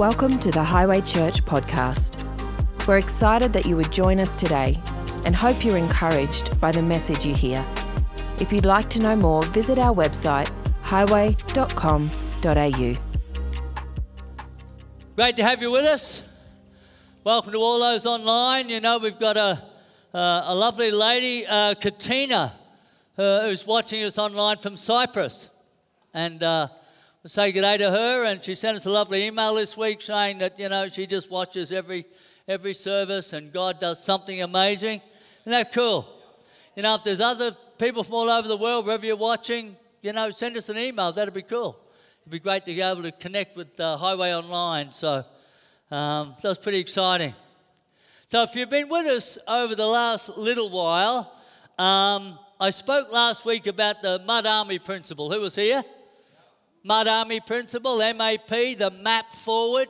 Welcome to the Highway Church podcast. We're excited that you would join us today and hope you're encouraged by the message you hear. If you'd like to know more, visit our website highway.com.au. Great to have you with us. Welcome to all those online. You know, we've got a, uh, a lovely lady, uh, Katina, uh, who's watching us online from Cyprus. And say good day to her. And she sent us a lovely email this week saying that, you know, she just watches every, every service and God does something amazing. Isn't that cool? You know, if there's other people from all over the world, wherever you're watching, you know, send us an email. That'd be cool. It'd be great to be able to connect with uh, Highway Online. So um, that was pretty exciting. So if you've been with us over the last little while, um, I spoke last week about the Mud Army Principle. Who was here? Mud Army Principle, MAP, the map forward.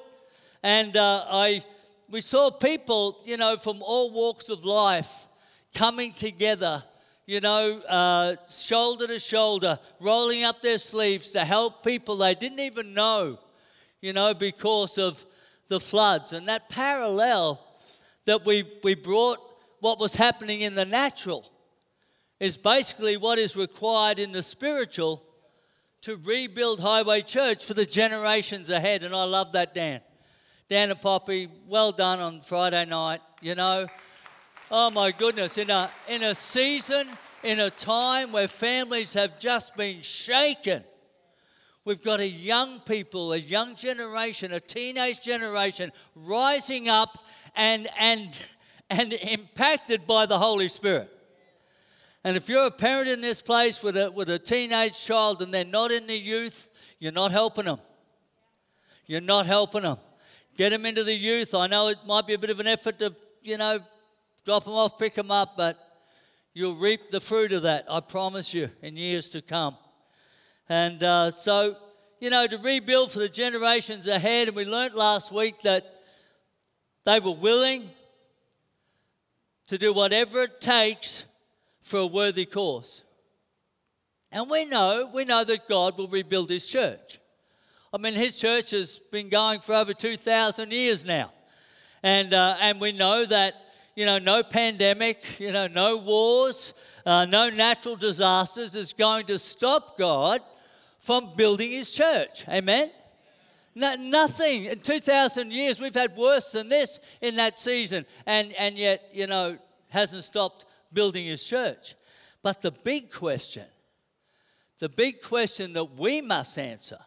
And uh, I, we saw people, you know, from all walks of life coming together you know, uh, shoulder to shoulder, rolling up their sleeves to help people they didn't even know, you know, because of the floods. And that parallel that we, we brought what was happening in the natural is basically what is required in the spiritual to rebuild Highway Church for the generations ahead. And I love that, Dan. Dan and Poppy, well done on Friday night, you know. Oh my goodness, in a, in a season, in a time where families have just been shaken, we've got a young people, a young generation, a teenage generation rising up and, and, and impacted by the Holy Spirit. And if you're a parent in this place with a, with a teenage child and they're not in the youth, you're not helping them. You're not helping them. Get them into the youth. I know it might be a bit of an effort to, you know, drop them off, pick them up, but you'll reap the fruit of that, I promise you, in years to come. And uh, so, you know, to rebuild for the generations ahead, and we learnt last week that they were willing to do whatever it takes for a worthy cause. And we know, we know that God will rebuild His church. I mean, His church has been going for over 2,000 years now. And, uh, and we know that you know, no pandemic, you know, no wars, uh, no natural disasters is going to stop God from building his church. Amen? No, nothing. In 2,000 years, we've had worse than this in that season, and, and yet, you know, hasn't stopped building his church. But the big question, the big question that we must answer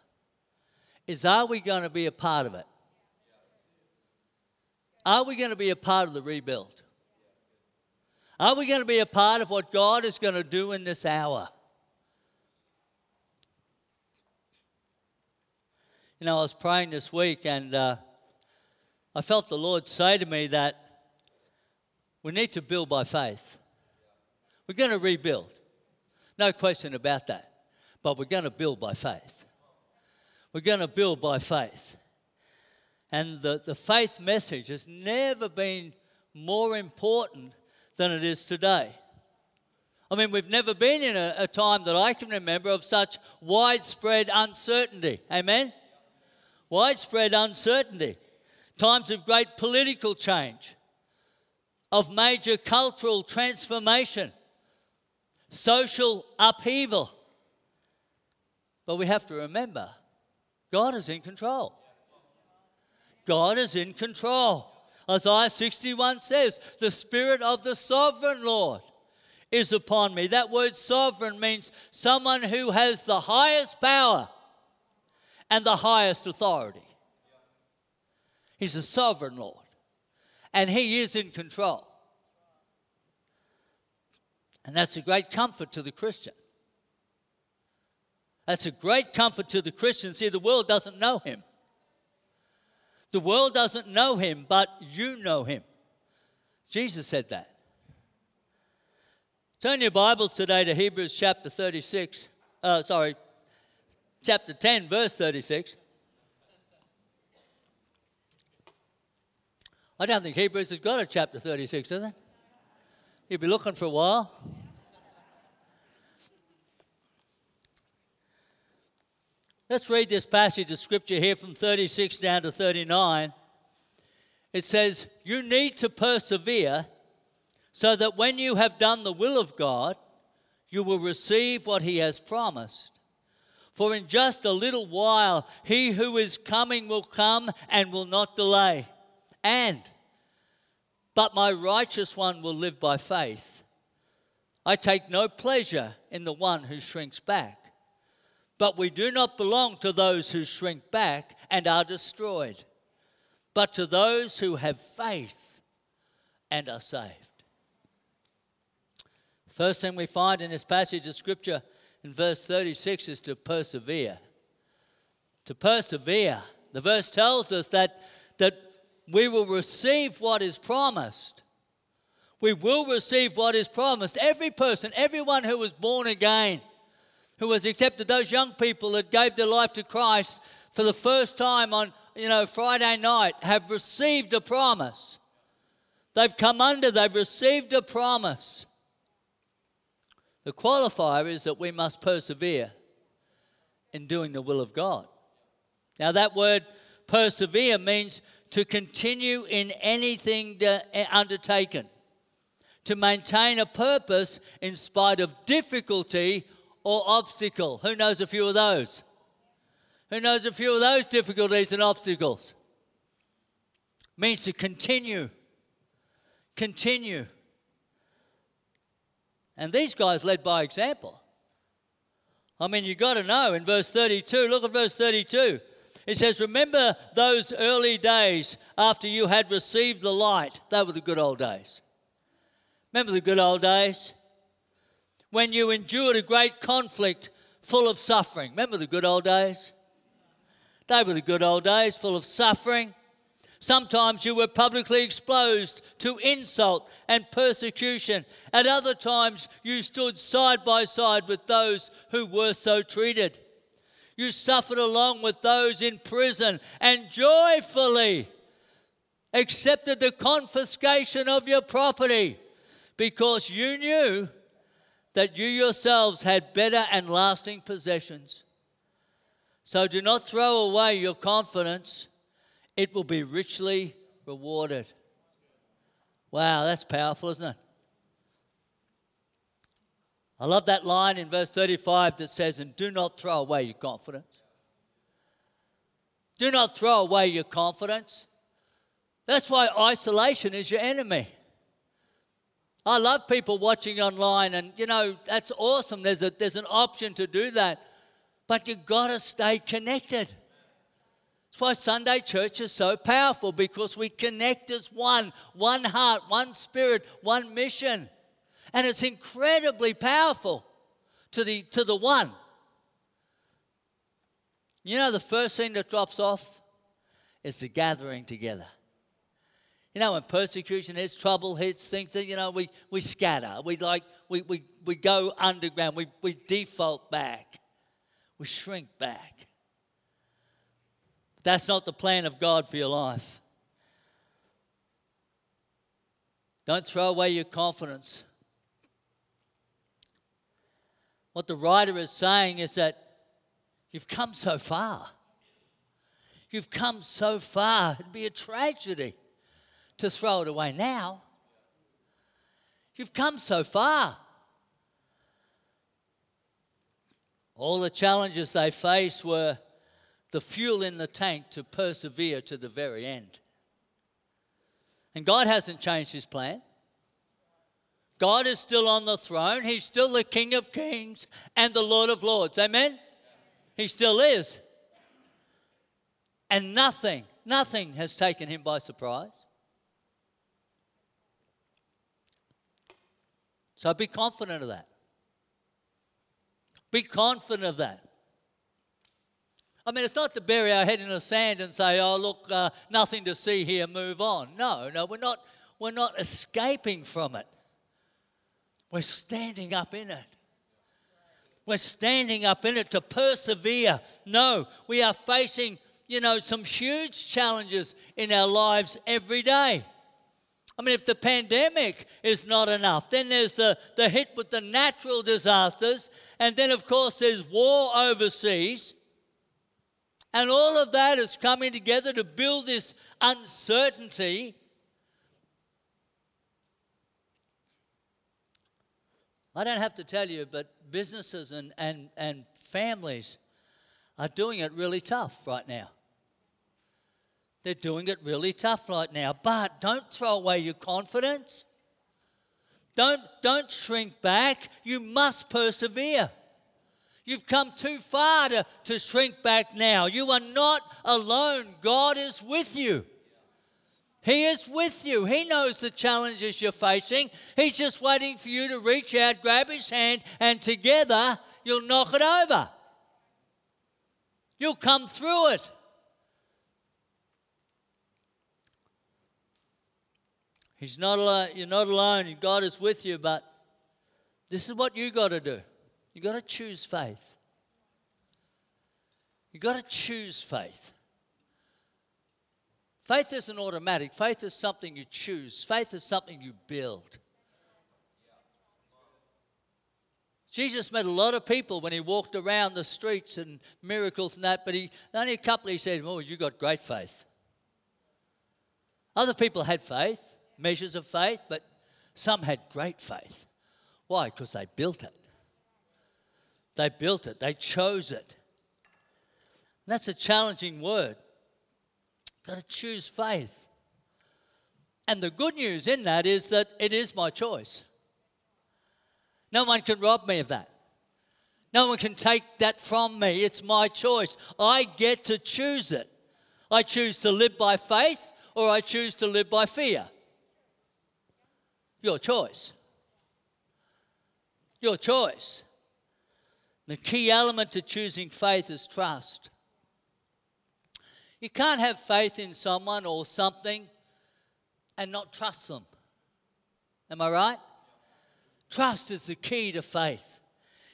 is are we going to be a part of it? Are we going to be a part of the rebuild? Are we going to be a part of what God is going to do in this hour? You know, I was praying this week and uh, I felt the Lord say to me that we need to build by faith. We're going to rebuild. No question about that. But we're going to build by faith. We're going to build by faith. And the, the faith message has never been more important than it is today. I mean, we've never been in a, a, time that I can remember of such widespread uncertainty. Amen? Widespread uncertainty. Times of great political change, of major cultural transformation, social upheaval. But we have to remember God is in control. God is in control. Isaiah 61 says, The Spirit of the sovereign Lord is upon me. That word sovereign means someone who has the highest power and the highest authority. He's a sovereign Lord, and He is in control. And that's a great comfort to the Christian. That's a great comfort to the Christian. See, the world doesn't know Him. The world doesn't know him, but you know him. Jesus said that. Turn your Bibles today to Hebrews chapter 36. Uh, sorry, chapter 10, verse 36. I don't think Hebrews has got a chapter 36, does it? You'll be looking for a while. Let's read this passage of scripture here from 36 down to 39. It says, You need to persevere so that when you have done the will of God, you will receive what He has promised. For in just a little while, He who is coming will come and will not delay. And, but my righteous one will live by faith. I take no pleasure in the one who shrinks back. But we do not belong to those who shrink back and are destroyed, but to those who have faith and are saved. First thing we find in this passage of Scripture in verse 36 is to persevere. To persevere. The verse tells us that, that we will receive what is promised. We will receive what is promised. Every person, everyone who was born again, who has accepted those young people that gave their life to Christ for the first time on you know Friday night have received a promise. They've come under, they've received a promise. The qualifier is that we must persevere in doing the will of God. Now, that word persevere means to continue in anything eh, undertaken, to maintain a purpose in spite of difficulty or obstacle. Who knows a few of those? Who knows a few of those difficulties and obstacles? Means to continue. Continue. And these guys led by example. I mean, you've got to know in verse 32, look at verse 32. It says, Remember those early days after you had received the light. They were the good old days. Remember the good old days? When you endured a great conflict full of suffering. Remember the good old days? They were the good old days, full of suffering Sometimes you were publicly exposed to insult and persecution. At other times, you stood side by side with those who were so treated. You suffered along with those in prison and joyfully accepted the confiscation of your property because you knew that you yourselves had better and lasting possessions. So do not throw away your confidence it will be richly rewarded. Wow, that's powerful, isn't it? I love that line in verse 35 that says, And do not throw away your confidence. Do not throw away your confidence. That's why isolation is your enemy. I love people watching online, and you know, that's awesome. There's, a, there's an option to do that, but you've got to stay connected. That's why Sunday church is so powerful because we connect as one, one heart, one spirit, one mission. And it's incredibly powerful to the, to the one. You know, the first thing that drops off is the gathering together. You know, when persecution hits, trouble hits, things that, you know, we, we scatter. We like, we, we, we go underground. We, we default back. We shrink back. That's not the plan of God for your life. Don't throw away your confidence. What the writer is saying is that you've come so far. You've come so far. It'd be a tragedy to throw it away now. You've come so far. All the challenges they faced were the fuel in the tank to persevere to the very end. And God hasn't changed his plan. God is still on the throne. He's still the King of kings and the Lord of lords. Amen? He still is. And nothing, nothing has taken him by surprise. So be confident of that. Be confident of that. I mean, it's not to bury our head in the sand and say, oh, look, uh, nothing to see here, move on. No, no, we're not, we're not escaping from it. We're standing up in it. We're standing up in it to persevere. No, we are facing, you know, some huge challenges in our lives every day. I mean, if the pandemic is not enough, then there's the, the hit with the natural disasters, and then, of course, there's war overseas. And all of that is coming together to build this uncertainty. I don't have to tell you, but businesses and, and, and families are doing it really tough right now. They're doing it really tough right now. But don't throw away your confidence. Don't, don't shrink back. You must persevere. You've come too far to, to shrink back now. You are not alone. God is with you. He is with you. He knows the challenges you're facing. He's just waiting for you to reach out, grab his hand, and together you'll knock it over. You'll come through it. He's not alone, you're not alone, God is with you, but this is what you got to do. You got to choose faith. You got to choose faith. Faith isn't automatic. Faith is something you choose. Faith is something you build. Jesus met a lot of people when he walked around the streets and miracles and that, but he only a couple he said, Oh, you got great faith. Other people had faith measures of faith, but some had great faith. Why? Because they built it. They built it, they chose it. And that's a challenging word. Got to choose faith. And the good news in that is that it is my choice. No one can rob me of that. No one can take that from me. It's my choice. I get to choose it. I choose to live by faith or I choose to live by fear. Your choice. Your choice. The key element to choosing faith is trust. You can't have faith in someone or something and not trust them. Am I right? Trust is the key to faith.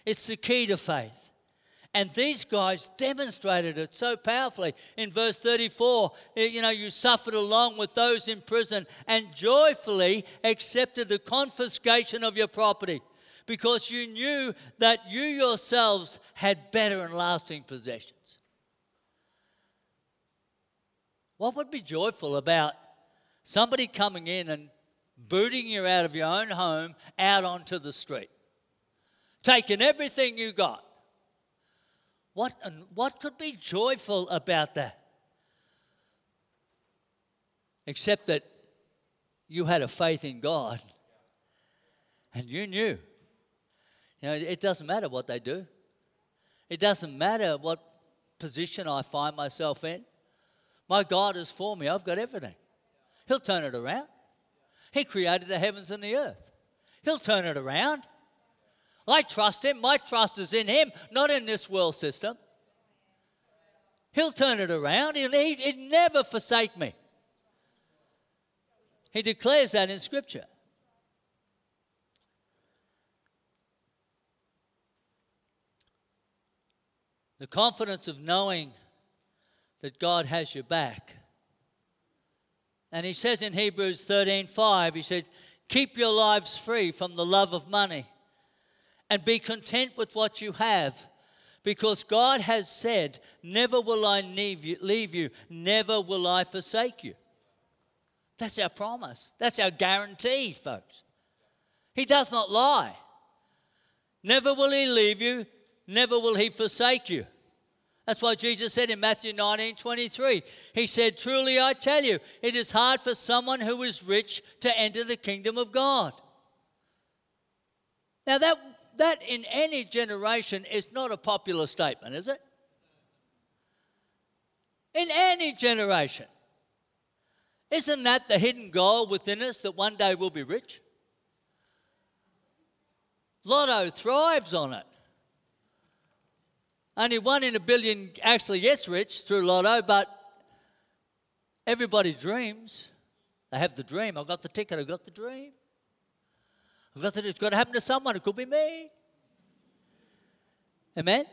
It's the key to faith. And these guys demonstrated it so powerfully. In verse 34, eh, you know, you suffered along with those in prison and joyfully accepted the confiscation of your property because you knew that you yourselves had better and lasting possessions. What would be joyful about somebody coming in and booting you out of your own home out onto the street, taking everything you got? What, what could be joyful about that? Except that you had a faith in God and you knew. You know, it doesn't matter what they do, it doesn't matter what position I find myself in. My God is for me, I've got everything. He'll turn it around. He created the heavens and the earth, He'll turn it around. I trust Him. My trust is in Him, not in this world system. He'll turn it around. He'll, he, he'd never forsake me. He declares that in Scripture. The confidence of knowing that God has your back. And he says in Hebrews 13 5, he said, Keep your lives free from the love of money and be content with what you have. Because God has said, Never will I leave you, leave you, never will I forsake you. That's our promise. That's our guarantee, folks. He does not lie. Never will he leave you, never will he forsake you. That's why Jesus said in Matthew 19 23, He said, Truly I tell you, it is hard for someone who is rich to enter the kingdom of God. Now, that that in any generation is not a popular statement, is it? In any generation. Isn't that the hidden goal within us that one day we'll be rich? Lotto thrives on it. Only one in a billion actually gets rich through Lotto, but everybody dreams. They have the dream. I've got the ticket, I've got the dream. I've got to, it's got to happen to someone. It could be me. Amen?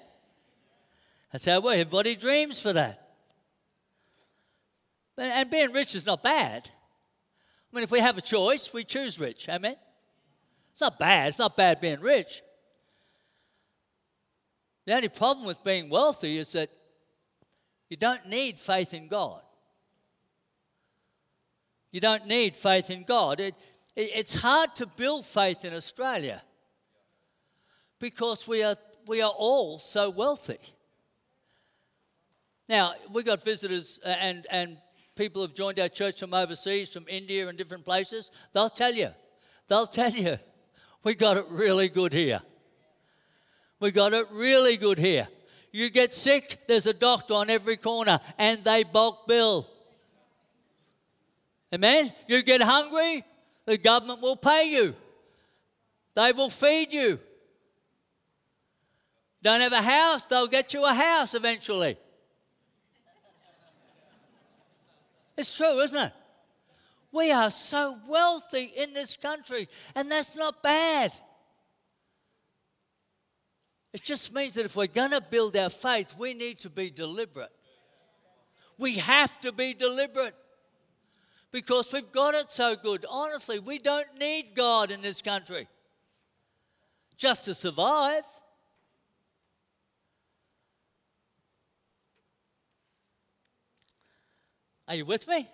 That's how everybody dreams for that. And being rich is not bad. I mean, if we have a choice, we choose rich. Amen? It's not bad. It's not bad being rich. The only problem with being wealthy is that You don't need faith in God. You don't need faith in God. It, it, it's hard to build faith in Australia because we are, we are all so wealthy. Now, we got visitors uh, and, and people have joined our church from overseas, from India and different places. They'll tell you, they'll tell you, we got it really good here. We got it really good here. You get sick, there's a doctor on every corner, and they bulk bill. Amen? You get hungry, the government will pay you, they will feed you. Don't have a house, they'll get you a house eventually. It's true, isn't it? We are so wealthy in this country, and that's not bad. It just means that if we're going to build our faith, we need to be deliberate. We have to be deliberate because we've got it so good. Honestly, we don't need God in this country just to survive. Are you with me?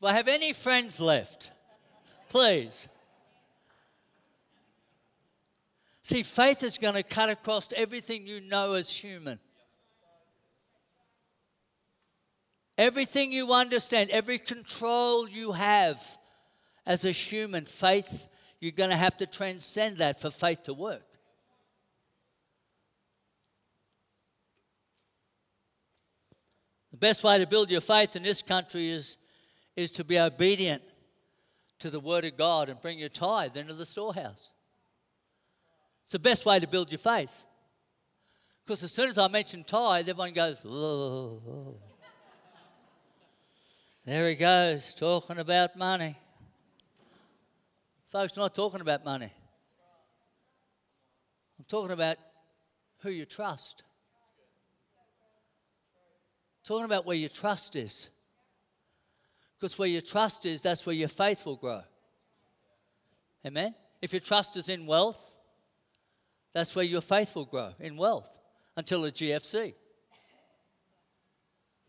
Do I have any friends left? Please. See, faith is going to cut across everything you know as human. Everything you understand, every control you have as a human, faith, you're going to have to transcend that for faith to work. The best way to build your faith in this country is, is to be obedient to the Word of God and bring your tithe into the storehouse. It's the best way to build your faith. Because as soon as I mention tithe, everyone goes, oh, There he goes, talking about money. Folks, I'm not talking about money. I'm talking about who you trust talking about where your trust is. Because where your trust is, that's where your faith will grow. Amen? If your trust is in wealth, that's where your faith will grow, in wealth, until a GFC.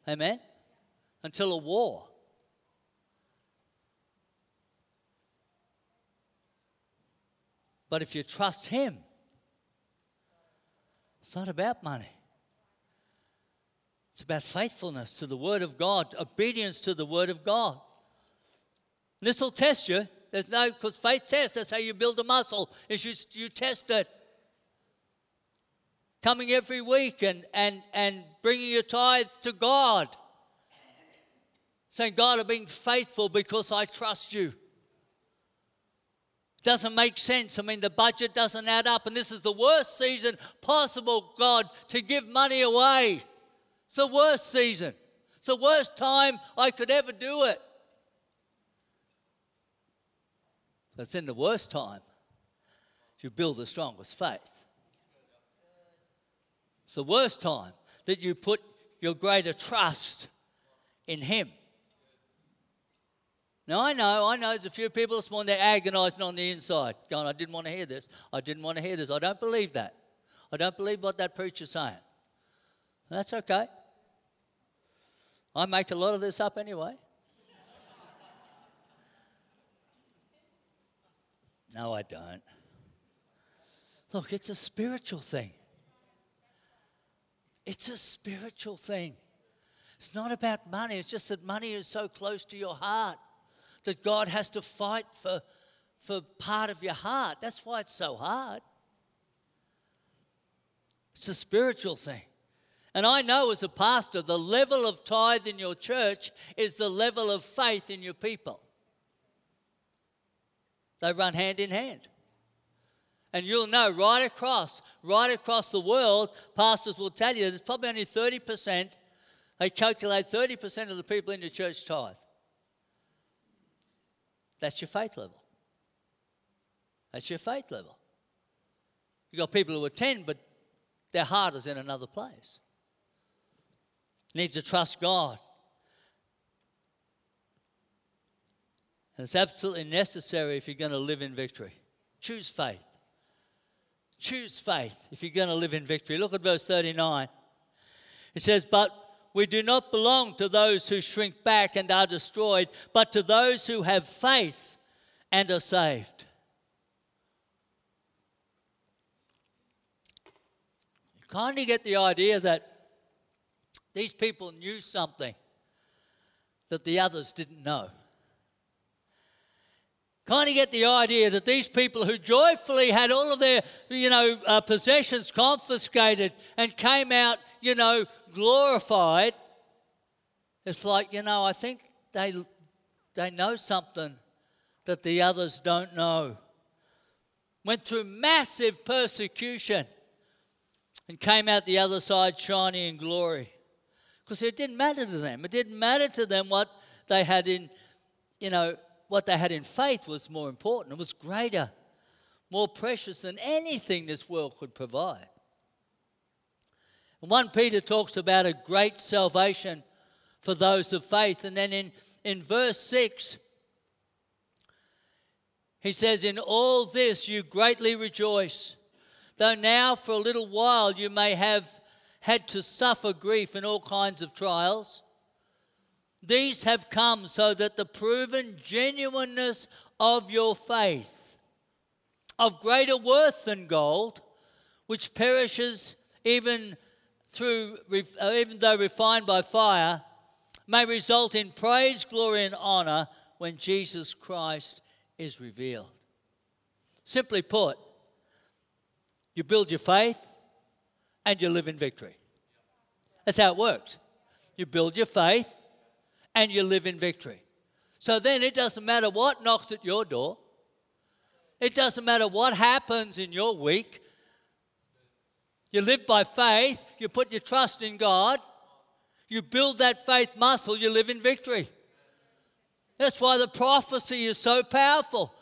Amen? Until a war. But if you trust Him, it's not about money. It's about faithfulness to the Word of God, obedience to the Word of God. And this will test you. There's no, because faith tests, that's how you build a muscle, is you, you test it. Coming every week and, and, and bringing your tithe to God. Saying, God, I'm being faithful because I trust you. Doesn't make sense. I mean, the budget doesn't add up, and this is the worst season possible, God, to give money away. It's the worst season. It's the worst time I could ever do it. It's in the worst time you build the strongest faith. It's the worst time that you put your greater trust in Him. Now, I know, I know there's a few people this morning, they're agonizing on the inside, going, I didn't want to hear this. I didn't want to hear this. I don't believe that. I don't believe what that preacher's saying. That's okay. I make a lot of this up anyway. No, I don't. Look, it's a spiritual thing. It's a spiritual thing. It's not about money, it's just that money is so close to your heart that God has to fight for, for part of your heart. That's why it's so hard. It's a spiritual thing. And I know as a pastor, the level of tithe in your church is the level of faith in your people. They run hand in hand. And you'll know right across, right across the world, pastors will tell you there's probably only 30%, they calculate 30% of the people in your church tithe. That's your faith level. That's your faith level. You've got people who attend, but their heart is in another place. You need to trust God. And it's absolutely necessary if you're going to live in victory. Choose faith. Choose faith if you're going to live in victory. Look at verse 39. It says, But we do not belong to those who shrink back and are destroyed, but to those who have faith and are saved. You kind of get the idea that these people knew something that the others didn't know. Kind of get the idea that these people who joyfully had all of their, you know, uh, possessions confiscated and came out, you know, glorified, it's like, you know, I think they, they know something that the others don't know. Went through massive persecution and came out the other side shining in glory. Because it didn't matter to them. It didn't matter to them what they had in, you know, what they had in faith was more important. It was greater, more precious than anything this world could provide. And 1 Peter talks about a great salvation for those of faith. And then in, in verse 6, he says, In all this you greatly rejoice, though now for a little while you may have had to suffer grief in all kinds of trials. These have come so that the proven genuineness of your faith, of greater worth than gold, which perishes even through uh, even though refined by fire, may result in praise, glory, and honor when Jesus Christ is revealed. Simply put, you build your faith and you live in victory. That's how it works. You build your faith and you live in victory. So then it doesn't matter what knocks at your door, it doesn't matter what happens in your week. You live by faith, you put your trust in God, you build that faith muscle, you live in victory. That's why the prophecy is so powerful.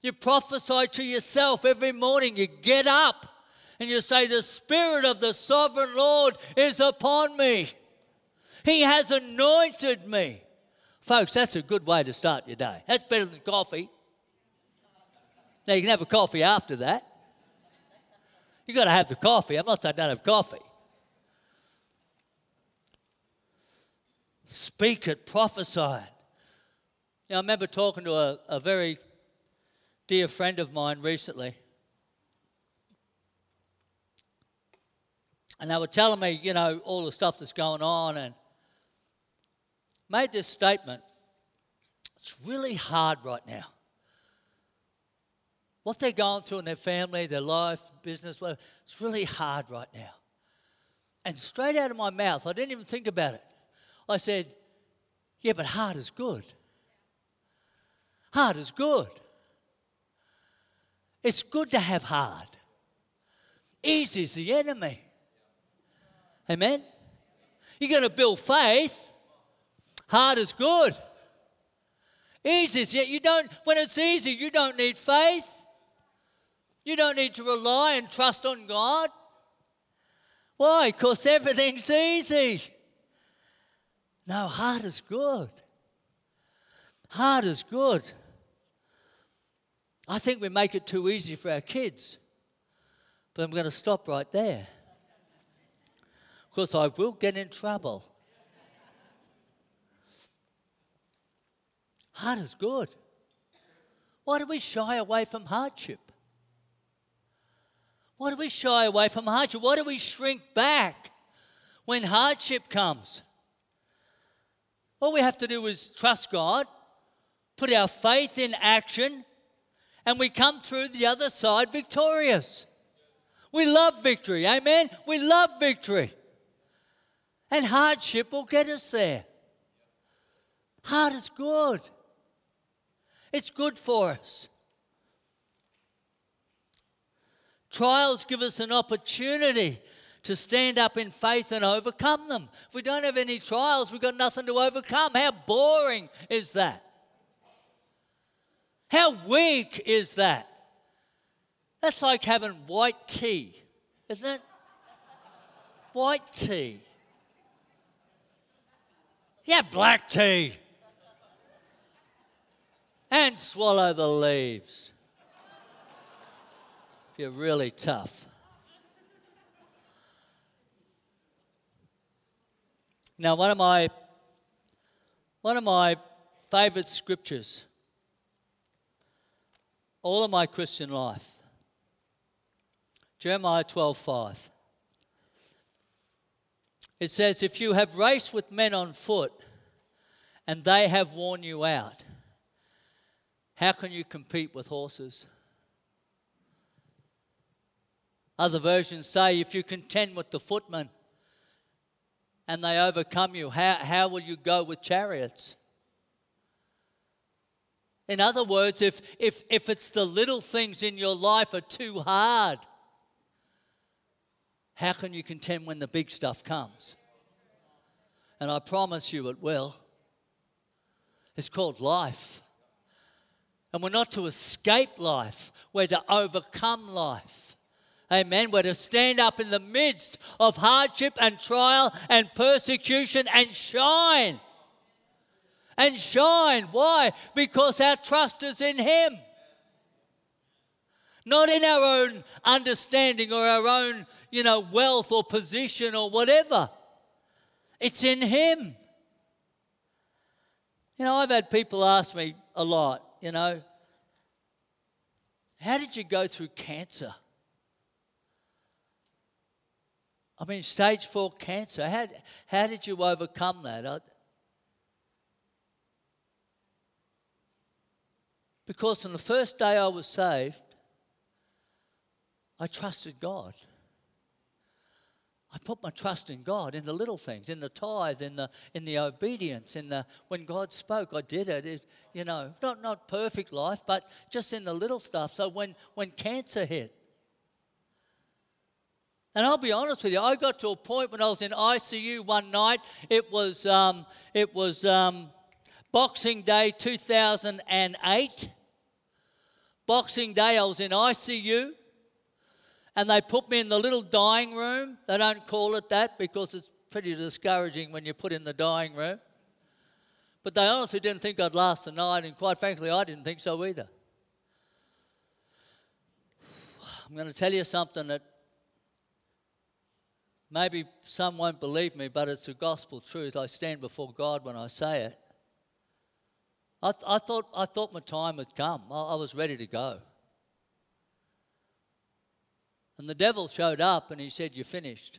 You prophesy to yourself every morning, you get up and you say, The Spirit of the sovereign Lord is upon me. He has anointed me. Folks, that's a good way to start your day. That's better than coffee. Now, you can have a coffee after that. You've got to have the coffee. I'm not saying don't have coffee. Speak it, prophesy it. Know, I remember talking to a, a very dear friend of mine recently. And they were telling me, you know, all the stuff that's going on and made this statement. It's really hard right now. What they're going through in their family, their life, business, it's really hard right now. And straight out of my mouth, I didn't even think about it. I said, Yeah, but hard is good. Hard is good. It's good to have hard. Easy is the enemy. Amen? You're going to build faith. Hard is good. Easy is yet you don't, when it's easy, you don't need faith. You don't need to rely and trust on God. Why? Because everything's easy. No, hard is good. Hard is good. I think we make it too easy for our kids. But I'm going to stop right there because I will get in trouble. Hard is good. Why do we shy away from hardship? Why do we shy away from hardship? Why do we shrink back when hardship comes? All we have to do is trust God, put our faith in action, and we come through the other side victorious. We love victory, amen? We love victory. And hardship will get us there. Hard is good. It's good for us. Trials give us an opportunity to stand up in faith and overcome them. If we don't have any trials, we've got nothing to overcome. How boring is that? How weak is that? That's like having white tea, isn't it? White tea. Yeah, black tea. And swallow the leaves. If you're really tough. Now, one of my one of my favorite scriptures all of my Christian life. Jeremiah 12 5. It says, If you have raced with men on foot and they have worn you out, how can you compete with horses? Other versions say, If you contend with the footmen and they overcome you, how, how will you go with chariots? In other words, if, if, if it's the little things in your life are too hard, how can you contend when the big stuff comes? And I promise you it will. It's called life. And we're not to escape life, we're to overcome life. Amen. We're to stand up in the midst of hardship and trial and persecution and shine and shine. Why? Because our trust is in Him. Not in our own understanding or our own, you know, wealth or position or whatever. It's in Him. You know, I've had people ask me a lot, you know, how did you go through cancer? I mean, stage four cancer. How, how did you overcome that? I, Because on the first day I was saved, I trusted God. I put my trust in God, in the little things, in the tithe, in the in the obedience, in the when God spoke, I did it. it you know, not not perfect life, but just in the little stuff. So when when cancer hit, and I'll be honest with you, I got to a point when I was in ICU one night. It was um, it was um, Boxing Day 2008. Boxing Day, I was in ICU and they put me in the little dying room. They don't call it that because it's pretty discouraging when you're put in the dying room. But they honestly didn't think I'd last the night, and quite frankly, I didn't think so either. I'm going to tell you something that maybe some won't believe me, but it's a gospel truth. I stand before God when I say it. I, th- I, thought, I thought my time had come. I, I was ready to go. And the devil showed up and he said, You're finished.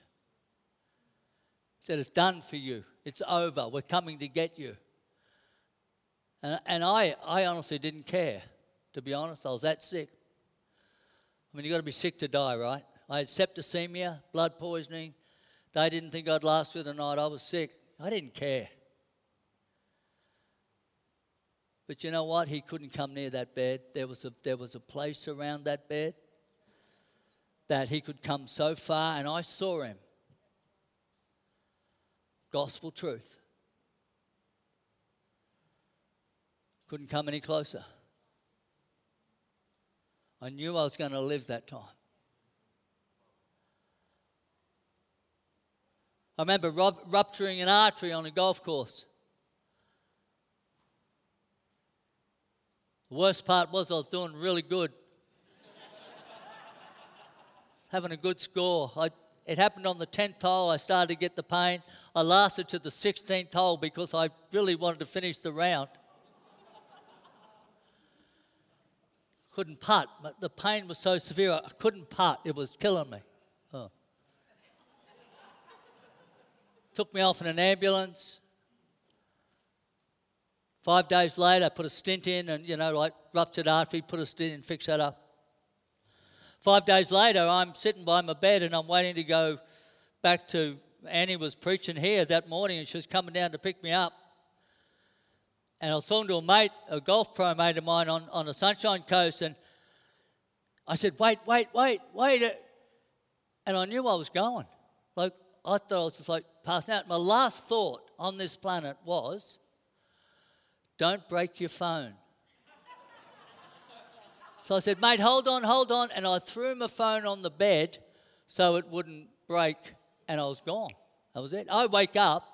He said, It's done for you. It's over. We're coming to get you. And, and I, I honestly didn't care, to be honest. I was that sick. I mean, you've got to be sick to die, right? I had septicemia, blood poisoning. They didn't think I'd last through the night. I was sick. I didn't care. But you know what? He couldn't come near that bed. There was a, there was a place around that bed that he could come so far, and I saw him. Gospel truth. Couldn't come any closer. I knew I was going to live that time. I remember rupturing an artery on a golf course. The worst part was I was doing really good. Having a good score. I, it happened on the 10th hole. I started to get the pain. I lasted to the 16th hole because I really wanted to finish the round. couldn't putt, but the pain was so severe I couldn't putt. It was killing me. Oh. Took me off in an ambulance. Five days later, I put a stent in and, you know, like ruptured artery, put a stent in, fix that up. Five days later, I'm sitting by my bed and I'm waiting to go back to. Annie was preaching here that morning and she was coming down to pick me up. And I was talking to a mate, a golf pro mate of mine on, on the Sunshine Coast, and I said, Wait, wait, wait, wait. And I knew I was going. Like, I thought I was just like passing out. My last thought on this planet was, don't break your phone. So I said, mate, hold on, hold on. And I threw my phone on the bed so it wouldn't break, and I was gone. That was it. I wake up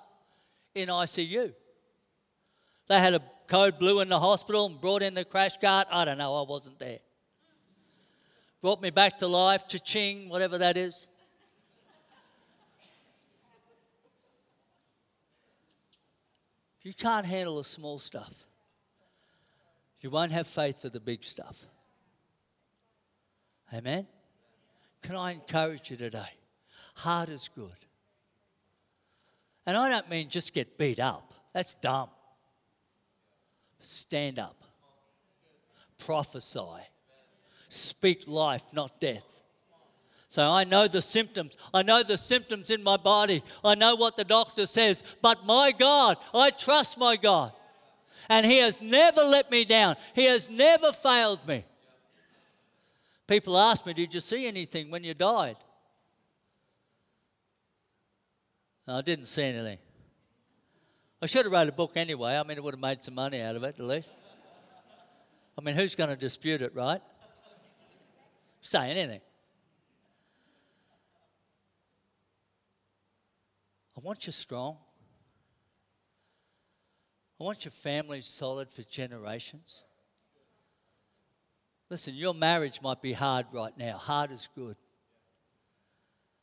in ICU. They had a code blue in the hospital and brought in the crash cart. I don't know, I wasn't there. Brought me back to life, cha-ching, whatever that is. You can't handle the small stuff, you won't have faith for the big stuff. Amen? Can I encourage you today? Hard is good. And I don't mean just get beat up, that's dumb. Stand up, prophesy, speak life, not death. So I know the symptoms. I know the symptoms in my body. I know what the doctor says. But my God, I trust my God. And He has never let me down, He has never failed me. People ask me, Did you see anything when you died? I didn't see anything. I should have wrote a book anyway. I mean, it would have made some money out of it at least. I mean, who's going to dispute it, right? Say anything. I want you strong. I want your family solid for generations. Listen, your marriage might be hard right now. Hard is good.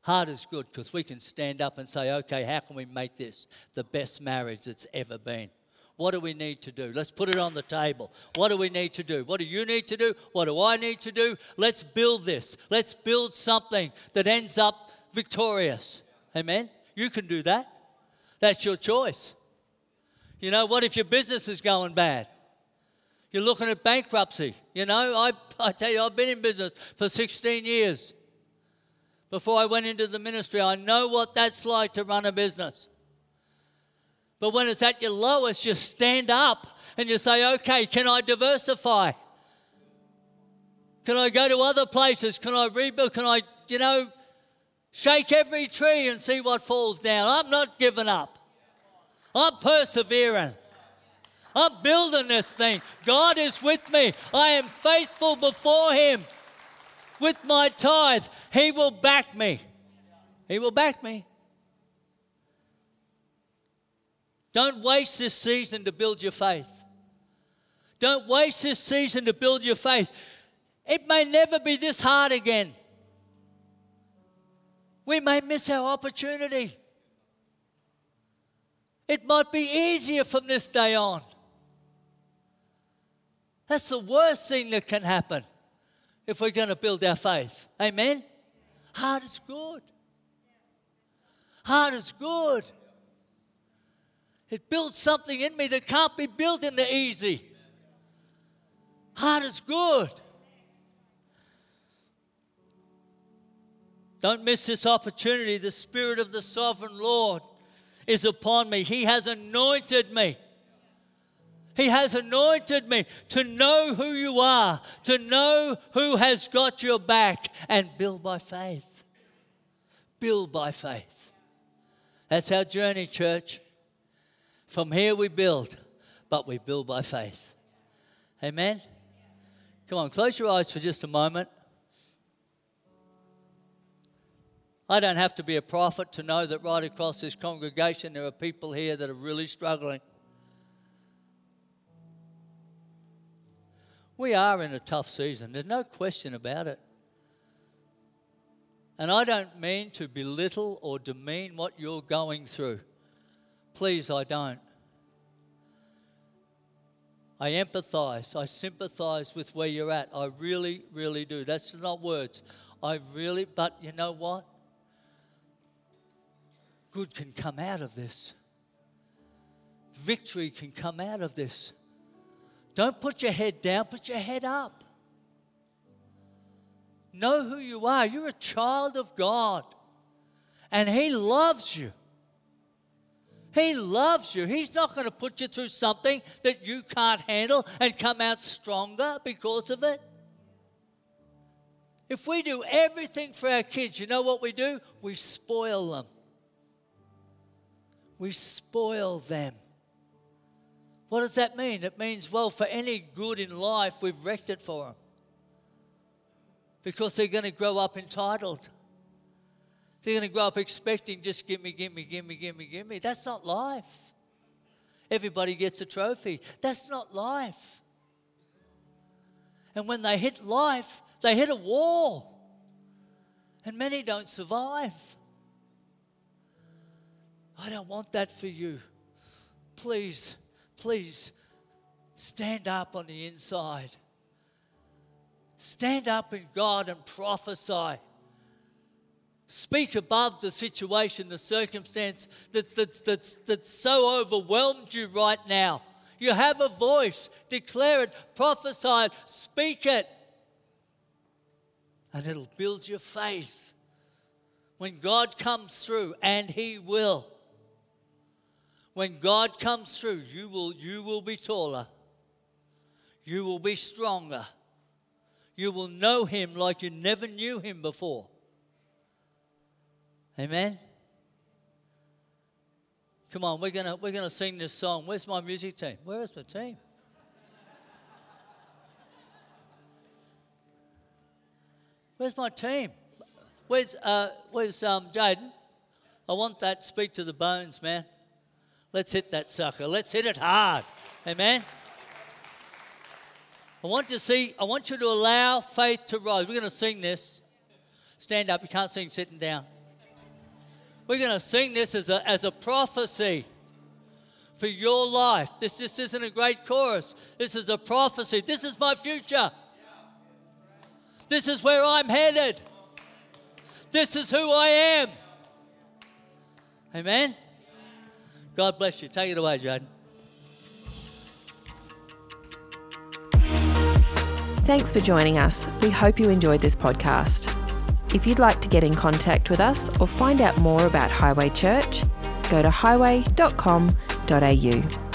Hard is good because we can stand up and say, okay, how can we make this the best marriage that's ever been? What do we need to do? Let's put it on the table. What do we need to do? What do you need to do? What do I need to do? Let's build this. Let's build something that ends up victorious. Amen? You can do that. That's your choice. You know, what if your business is going bad? You're looking at bankruptcy. You know, I, I tell you, I've been in business for 16 years before I went into the ministry. I know what that's like to run a business. But when it's at your lowest, you stand up and you say, okay, can I diversify? Can I go to other places? Can I rebuild? Can I, you know, shake every tree and see what falls down? I'm not giving up. I'm persevering. I'm building this thing. God is with me. I am faithful before Him with my tithe, He will back me. He will back me. Don't waste this season to build your faith. Don't waste this season to build your faith. It may never be this hard again. We may miss our opportunity. It might be easier from this day on. That's the worst thing that can happen if we're going to build our faith. Amen? Hard is good. Hard is good. It builds something in me that can't be built in the easy. Hard is good. Don't miss this opportunity. The Spirit of the Sovereign Lord is upon me. He has anointed me he has anointed me to know who you are, to know who has got your back, and build by faith. Build by faith. That's our journey, church. From here we build, but we build by faith. Amen? Come on, close your eyes for just a moment. I don't have to be a prophet to know that right across this congregation there are people here that are really struggling. We are in a tough season, there's no question about it. And I don't mean to belittle or demean what you're going through. Please, I don't. I empathize, I sympathize with where you're at. I really, really do. That's not words. I really, but you know what? Good can come out of this, victory can come out of this. Don't put your head down, put your head up. Know who you are. You're a child of God, and He loves you. He loves you. He's not going to put you through something that you can't handle and come out stronger because of it. If we do everything for our kids, you know what we do? We spoil them. We spoil them. What does that mean? It means, well, for any good in life, we've wrecked it for them. Because they're going to grow up entitled. They're going to grow up expecting just give me, give me, give me, give me, give me. That's not life. Everybody gets a trophy. That's not life. And when they hit life, they hit a wall. And many don't survive. I don't want that for you. please, please stand up on the inside. Stand up in God and prophesy. Speak above the situation, the circumstance that, that, that's, that's so overwhelmed you right now. You have a voice. Declare it, prophesy it, speak it. And it'll build your faith. When God comes through, and He will, when God comes through, you will, you will be taller. You will be stronger. You will know Him like you never knew Him before. Amen. Come on, we're gonna we're gonna sing this song. Where's my music team? Where is the team? Where's my team? Where's uh, where's um, Jaden? I want that speak to the bones, man. Let's hit that sucker. Let's hit it hard. Amen. I want you to see, I want you to allow faith to rise. We're going to sing this. Stand up. You can't sing sitting down. We're going to sing this as a, as a prophecy for your life. This, this isn't a great chorus. This is a prophecy. This is my future. This is where I'm headed. This is who I am. Amen. God bless you. Take it away, Jaden. Thanks for joining us. We hope you enjoyed this podcast. If you'd like to get in contact with us or find out more about Highway Church, go to highway.com.au.